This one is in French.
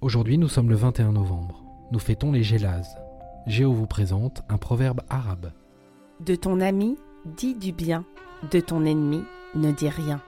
Aujourd'hui, nous sommes le 21 novembre. Nous fêtons les Gélazes. Géo vous présente un proverbe arabe. De ton ami, dis du bien. De ton ennemi, ne dis rien.